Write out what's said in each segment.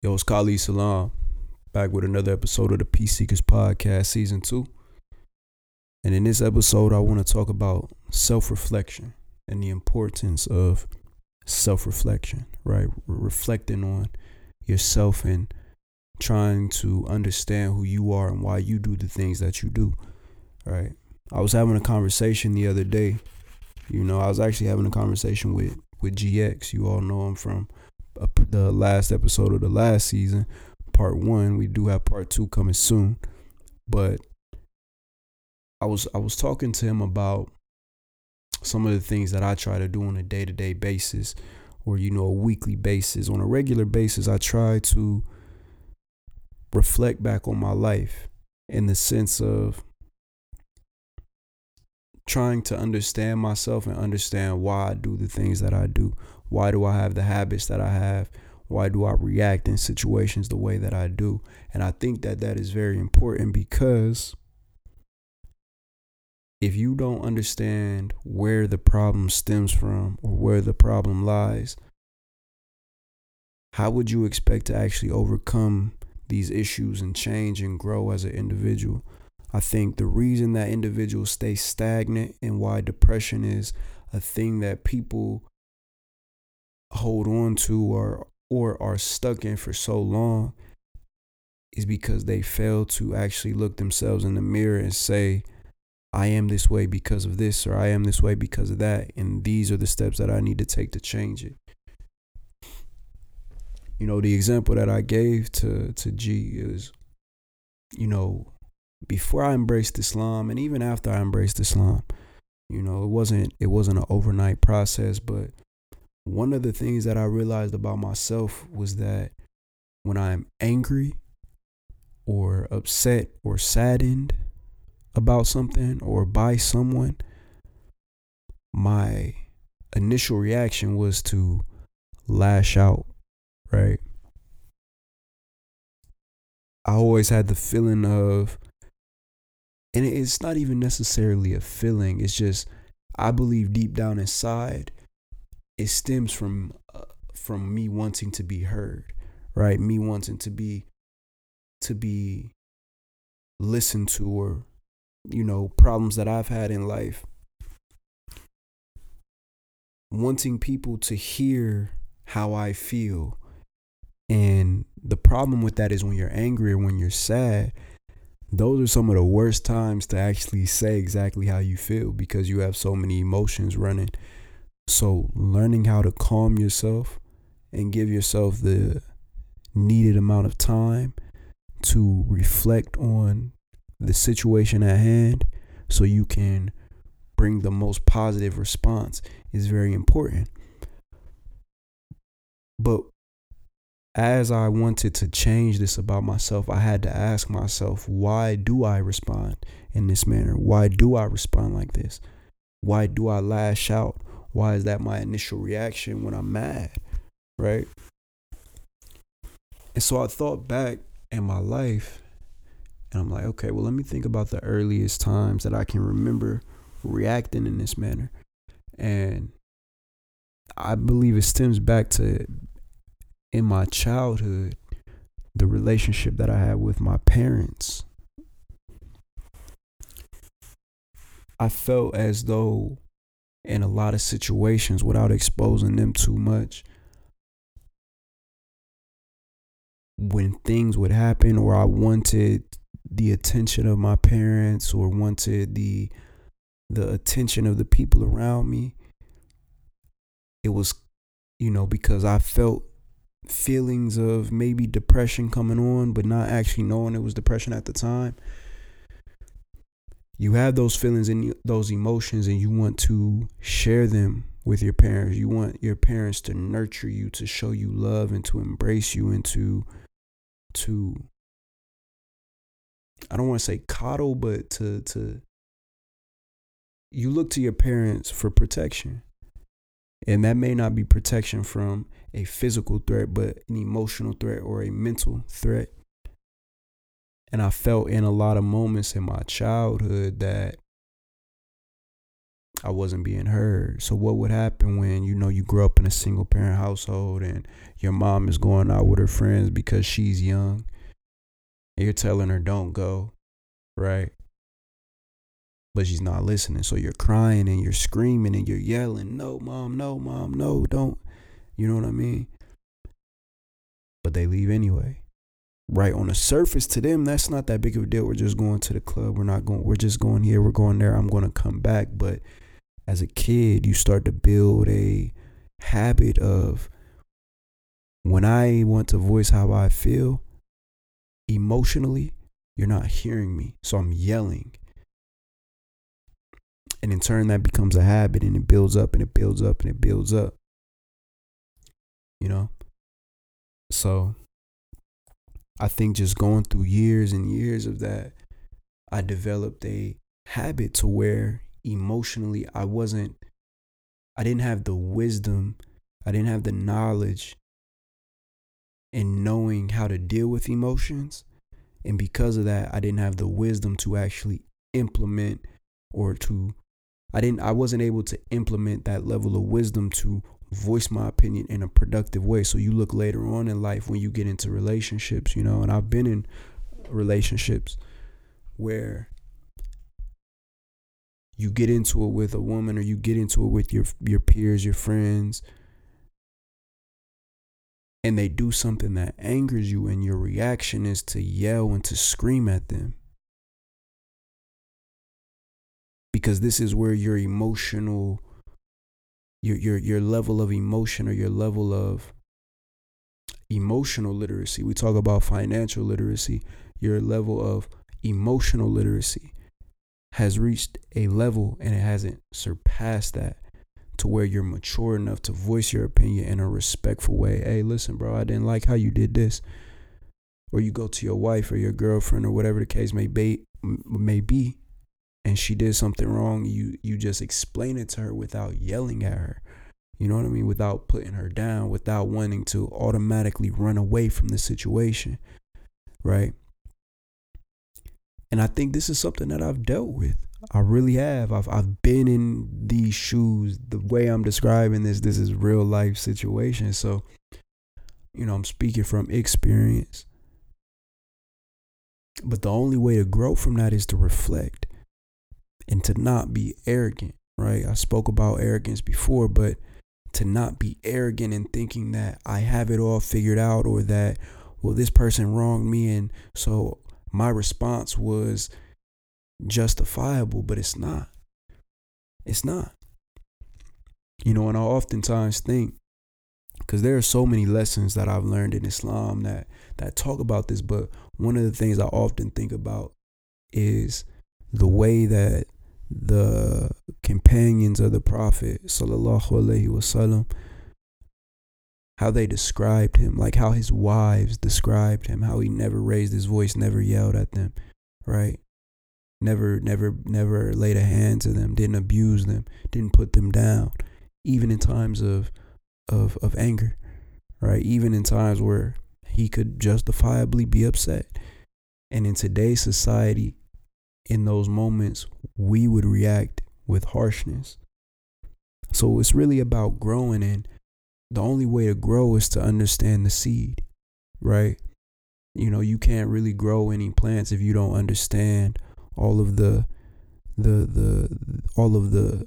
Yo, it's Khalid Salam back with another episode of the Peace Seekers Podcast, Season 2. And in this episode, I want to talk about self reflection and the importance of self reflection, right? reflecting on yourself and trying to understand who you are and why you do the things that you do, right? I was having a conversation the other day. You know, I was actually having a conversation with, with GX. You all know him from the last episode of the last season, part one. We do have part two coming soon, but I was I was talking to him about some of the things that I try to do on a day to day basis, or you know a weekly basis. On a regular basis, I try to reflect back on my life in the sense of trying to understand myself and understand why I do the things that I do. Why do I have the habits that I have? Why do I react in situations the way that I do? And I think that that is very important because if you don't understand where the problem stems from or where the problem lies, how would you expect to actually overcome these issues and change and grow as an individual? I think the reason that individuals stay stagnant and why depression is a thing that people hold on to or or are stuck in for so long is because they fail to actually look themselves in the mirror and say I am this way because of this or I am this way because of that and these are the steps that I need to take to change it. You know, the example that I gave to to G is you know, before I embraced Islam and even after I embraced Islam, you know, it wasn't it wasn't an overnight process, but one of the things that I realized about myself was that when I'm angry or upset or saddened about something or by someone, my initial reaction was to lash out, right? I always had the feeling of and it's not even necessarily a feeling it's just i believe deep down inside it stems from uh, from me wanting to be heard right me wanting to be to be listened to or you know problems that i've had in life wanting people to hear how i feel and the problem with that is when you're angry or when you're sad those are some of the worst times to actually say exactly how you feel because you have so many emotions running. So, learning how to calm yourself and give yourself the needed amount of time to reflect on the situation at hand so you can bring the most positive response is very important. But as I wanted to change this about myself, I had to ask myself, why do I respond in this manner? Why do I respond like this? Why do I lash out? Why is that my initial reaction when I'm mad? Right? And so I thought back in my life and I'm like, okay, well, let me think about the earliest times that I can remember reacting in this manner. And I believe it stems back to in my childhood, the relationship that I had with my parents, I felt as though in a lot of situations, without exposing them too much, when things would happen or I wanted the attention of my parents or wanted the the attention of the people around me it was you know because I felt feelings of maybe depression coming on, but not actually knowing it was depression at the time. You have those feelings and those emotions, and you want to share them with your parents. You want your parents to nurture you, to show you love, and to embrace you, and to to I don't want to say coddle, but to to you look to your parents for protection. And that may not be protection from a physical threat, but an emotional threat or a mental threat. And I felt in a lot of moments in my childhood that I wasn't being heard. So what would happen when you know you grow up in a single parent household and your mom is going out with her friends because she's young? And you're telling her don't go, right? But she's not listening. So you're crying and you're screaming and you're yelling, "No, mom, no, mom, no, don't." You know what I mean? But they leave anyway. Right on the surface to them, that's not that big of a deal. We're just going to the club. We're not going we're just going here, we're going there. I'm going to come back, but as a kid, you start to build a habit of when I want to voice how I feel emotionally, you're not hearing me. So I'm yelling. And in turn, that becomes a habit and it builds up and it builds up and it builds up. You know? So I think just going through years and years of that, I developed a habit to where emotionally I wasn't I didn't have the wisdom, I didn't have the knowledge in knowing how to deal with emotions. And because of that, I didn't have the wisdom to actually implement or to I didn't I wasn't able to implement that level of wisdom to voice my opinion in a productive way. So you look later on in life when you get into relationships, you know, and I've been in relationships where you get into it with a woman or you get into it with your your peers, your friends, and they do something that angers you and your reaction is to yell and to scream at them. Because this is where your emotional your your your level of emotion or your level of emotional literacy. We talk about financial literacy, your level of emotional literacy has reached a level and it hasn't surpassed that to where you're mature enough to voice your opinion in a respectful way. Hey, listen, bro, I didn't like how you did this. Or you go to your wife or your girlfriend or whatever the case may be, may be and she did something wrong, you you just explain it to her without yelling at her. You know what I mean? Without putting her down, without wanting to automatically run away from the situation. Right? And I think this is something that I've dealt with. I really have. I've I've been in these shoes. The way I'm describing this, this is real life situation. So, you know, I'm speaking from experience. But the only way to grow from that is to reflect and to not be arrogant, right? I spoke about arrogance before, but to not be arrogant and thinking that I have it all figured out or that, well, this person wronged me and so my response was justifiable, but it's not. It's not. You know, and I oftentimes think, because there are so many lessons that I've learned in Islam that that talk about this, but one of the things I often think about is the way that the companions of the Prophet sallallahu alaihi wasallam how they described him, like how his wives described him, how he never raised his voice, never yelled at them, right? Never, never, never laid a hand to them, didn't abuse them, didn't put them down, even in times of of of anger, right? Even in times where he could justifiably be upset. And in today's society, in those moments, we would react with harshness. So it's really about growing and the only way to grow is to understand the seed, right? You know, you can't really grow any plants if you don't understand all of the the the all of the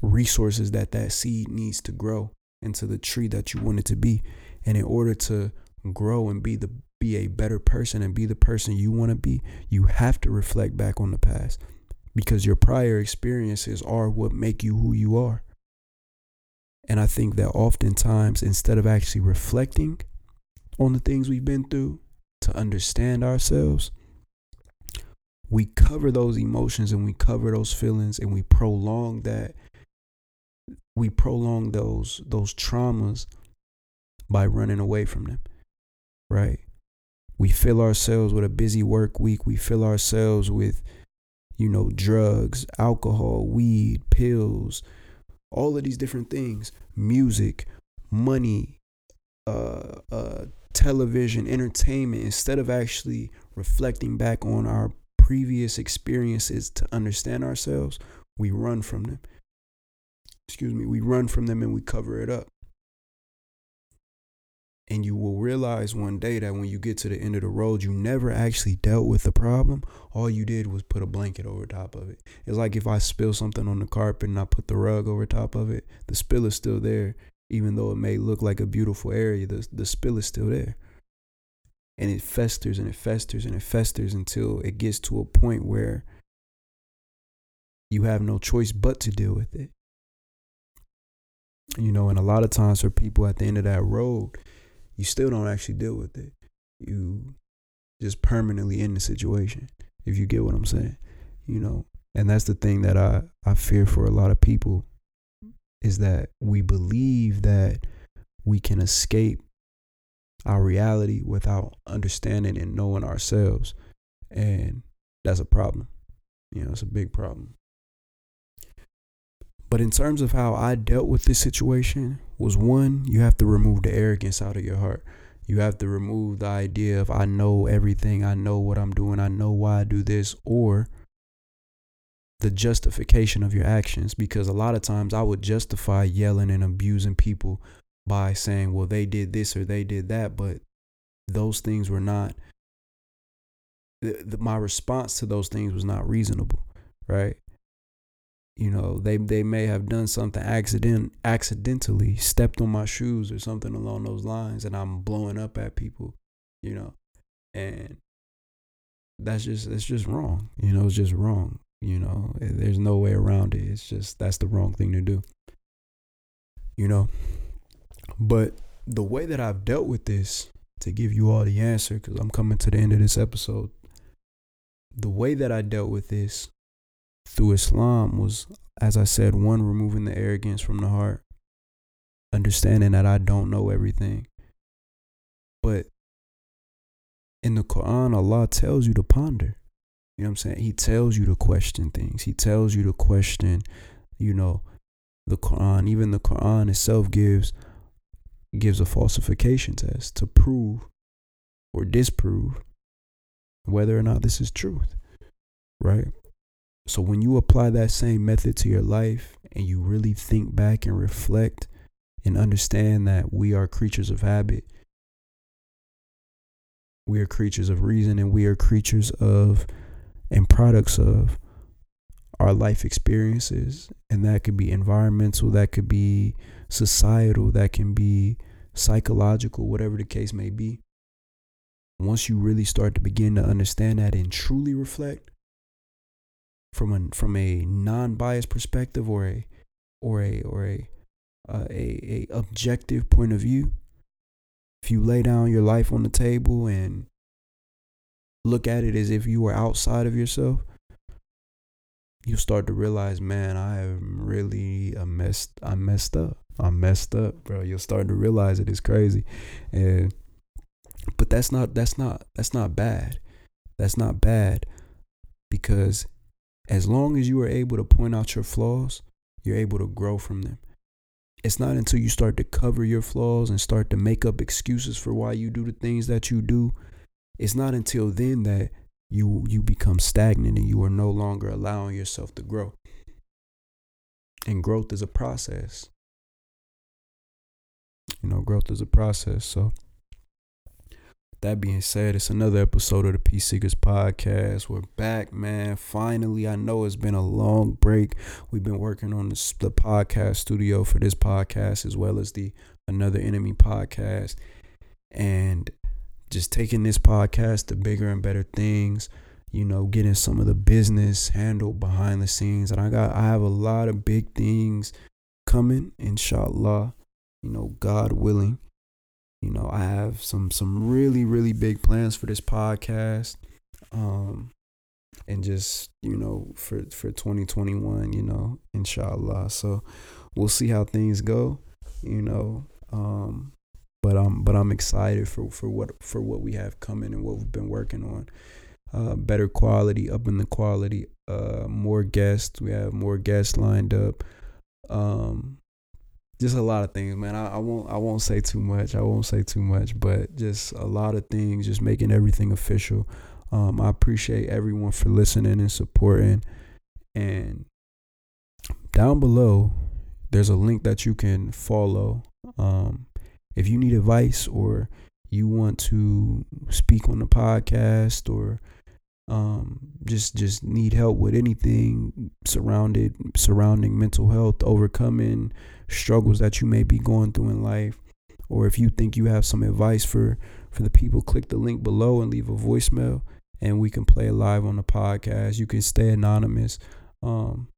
resources that that seed needs to grow into the tree that you want it to be. And in order to grow and be the be a better person and be the person you want to be, you have to reflect back on the past because your prior experiences are what make you who you are. And I think that oftentimes, instead of actually reflecting on the things we've been through to understand ourselves, we cover those emotions and we cover those feelings and we prolong that we prolong those those traumas by running away from them right we fill ourselves with a busy work week. We fill ourselves with you know drugs alcohol weed pills all of these different things. Music money uh, uh, television entertainment. Instead of actually reflecting back on our previous experiences to understand ourselves we run from them. Excuse me, we run from them and we cover it up. And you will realize one day that when you get to the end of the road, you never actually dealt with the problem. All you did was put a blanket over top of it. It's like if I spill something on the carpet and I put the rug over top of it, the spill is still there. Even though it may look like a beautiful area, the, the spill is still there. And it festers and it festers and it festers until it gets to a point where you have no choice but to deal with it. You know, and a lot of times for people at the end of that road, you still don't actually deal with it. You just permanently in the situation, if you get what I'm saying. You know, and that's the thing that I, I fear for a lot of people is that we believe that we can escape our reality without understanding and knowing ourselves. And that's a problem. You know, it's a big problem. But in terms of how I dealt with this situation, was one, you have to remove the arrogance out of your heart. You have to remove the idea of I know everything, I know what I'm doing, I know why I do this, or the justification of your actions. Because a lot of times I would justify yelling and abusing people by saying, well, they did this or they did that, but those things were not, the, the, my response to those things was not reasonable, right? You know they they may have done something accident accidentally stepped on my shoes or something along those lines and I'm blowing up at people you know and that's just it's just wrong you know it's just wrong you know there's no way around it it's just that's the wrong thing to do you know. But the way that I've dealt with this to give you all the answer cuz I'm coming to the end of this episode the way that I dealt with this through Islam was, as I said, one, removing the arrogance from the heart, understanding that I don't know everything. But in the Quran, Allah tells you to ponder. You know what I'm saying? He tells you to question things. He tells you to question, you know, the Quran. Even the Quran itself gives gives a falsification test to prove or disprove whether or not this is truth. Right? So when you apply that same method to your life and you really think back and reflect and understand that we are creatures of habit, we are creatures of reason and we are creatures of and products of our life experiences. And that could be environmental, that could be societal, that can be psychological, whatever the case may be. Once you really start to begin to understand that and truly reflect, from a from a non-biased perspective or a or a or a uh, a, a objective point of view if you lay down your life on the table and look at it as if you were outside of yourself you start to realize man i am really a messed i'm messed up. I'm messed up bro. You'll start to realize it is crazy. And but that's not that's not that's not bad. That's not bad because as long as you are able to point out your flaws, you're able to grow from them. It's not until you start to cover your flaws and start to make up excuses for why you do the things that you do. It's not until then that you you become stagnant and you are no longer allowing yourself to grow. And growth is a process. You know, growth is a process. So that being said, it's another episode of the Peace Seekers podcast. We're back, man. Finally, I know it's been a long break. We've been working on this, the podcast studio for this podcast as well as the Another Enemy podcast, and just taking this podcast to bigger and better things. You know, getting some of the business handled behind the scenes, and I got I have a lot of big things coming, inshallah. You know, God willing you know, I have some some really really big plans for this podcast. Um and just, you know, for for 2021, you know, inshallah. So we'll see how things go, you know. Um but I'm but I'm excited for for what for what we have coming and what we've been working on. Uh, better quality, up in the quality, uh, more guests. We have more guests lined up. Um, just a lot of things, man. I, I, won't I won't say too much. I won't say too much, but just a lot of things, just making everything official. Um, I appreciate everyone for listening and supporting. And down below, there's a link that you can follow. Um, if you need advice or you want to speak on the podcast or um, just just need help with anything surrounded surrounding mental health, overcoming struggles that you may be going through in life, or if you think you have some advice for for the people, click the link below and leave a voicemail, and we can play live on the podcast. You can stay anonymous, um,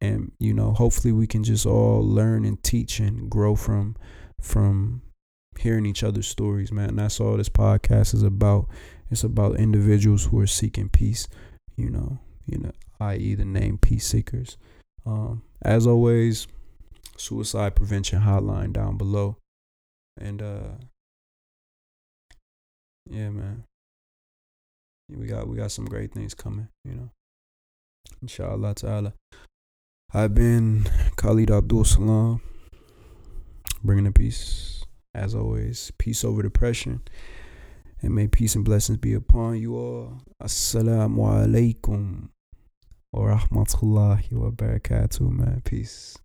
and you know, hopefully, we can just all learn and teach and grow from from hearing each other's stories, man. And that's all this podcast is about. It's about individuals who are seeking peace, you know, you know, i.e. the name peace seekers. Um, as always, suicide prevention hotline down below. And uh yeah, man. We got we got some great things coming, you know. Inshallah ta'ala. I've been Khalid Abdul Salam, bringing the peace. As always, peace over depression. And may peace and blessings be upon you all. Assalamu alaikum wa rahmatullahi wa barakatuh, man. Peace.